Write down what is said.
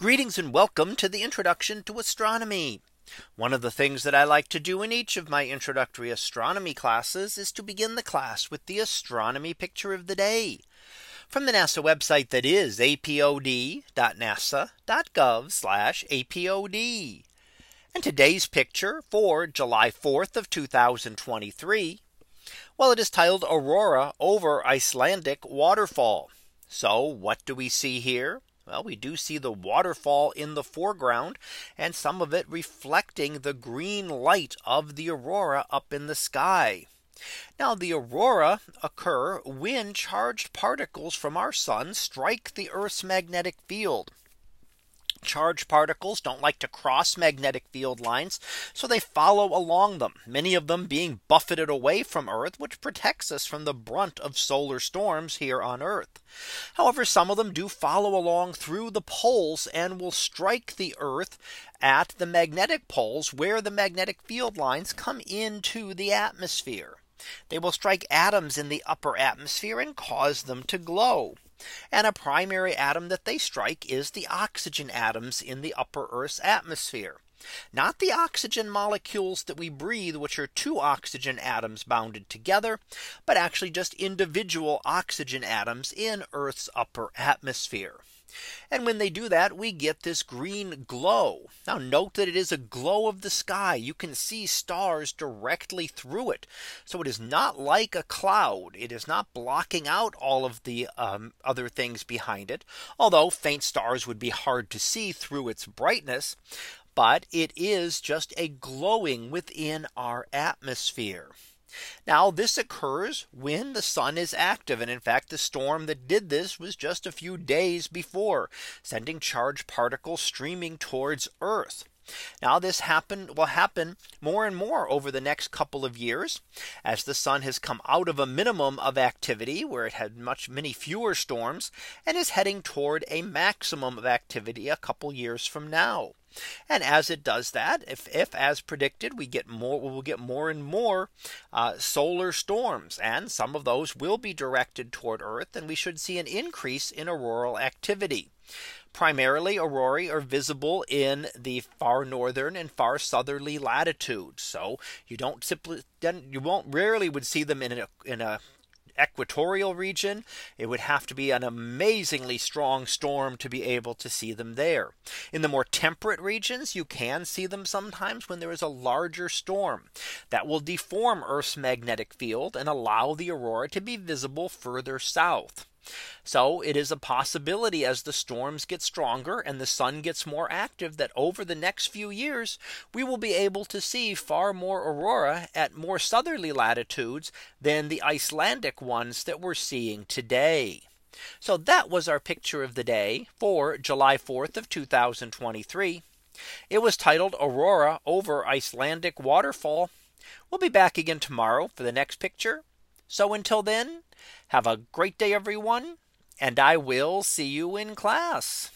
Greetings and welcome to the introduction to astronomy. One of the things that I like to do in each of my introductory astronomy classes is to begin the class with the astronomy picture of the day from the NASA website that is apod.nasa.gov apod. And today's picture for July 4th of 2023. Well, it is titled Aurora over Icelandic waterfall. So what do we see here? Well, we do see the waterfall in the foreground and some of it reflecting the green light of the aurora up in the sky. Now the aurora occur when charged particles from our sun strike the Earth's magnetic field. Charged particles don't like to cross magnetic field lines, so they follow along them, many of them being buffeted away from Earth, which protects us from the brunt of solar storms here on Earth. However, some of them do follow along through the poles and will strike the Earth at the magnetic poles where the magnetic field lines come into the atmosphere. They will strike atoms in the upper atmosphere and cause them to glow. And a primary atom that they strike is the oxygen atoms in the upper Earth's atmosphere. Not the oxygen molecules that we breathe, which are two oxygen atoms bounded together, but actually just individual oxygen atoms in Earth's upper atmosphere. And when they do that, we get this green glow. Now note that it is a glow of the sky. You can see stars directly through it. So it is not like a cloud. It is not blocking out all of the um, other things behind it. Although faint stars would be hard to see through its brightness. But it is just a glowing within our atmosphere. Now this occurs when the sun is active. And in fact, the storm that did this was just a few days before sending charged particles streaming towards Earth. Now this happen will happen more and more over the next couple of years as the sun has come out of a minimum of activity where it had much many fewer storms and is heading toward a maximum of activity a couple years from now. And as it does that, if, if as predicted, we get more, we will get more and more uh, solar storms, and some of those will be directed toward Earth, and we should see an increase in auroral activity. Primarily aurorae are visible in the far northern and far southerly latitudes. So you don't simply you won't rarely would see them in a in a equatorial region, it would have to be an amazingly strong storm to be able to see them there. In the more temperate regions, you can see them sometimes when there is a larger storm that will deform Earth's magnetic field and allow the aurora to be visible further south. So it is a possibility as the storms get stronger and the sun gets more active that over the next few years we will be able to see far more aurora at more southerly latitudes than the Icelandic ones that we're seeing today. So that was our picture of the day for July 4th of 2023. It was titled Aurora over Icelandic waterfall. We'll be back again tomorrow for the next picture. So until then, have a great day, everyone, and I will see you in class.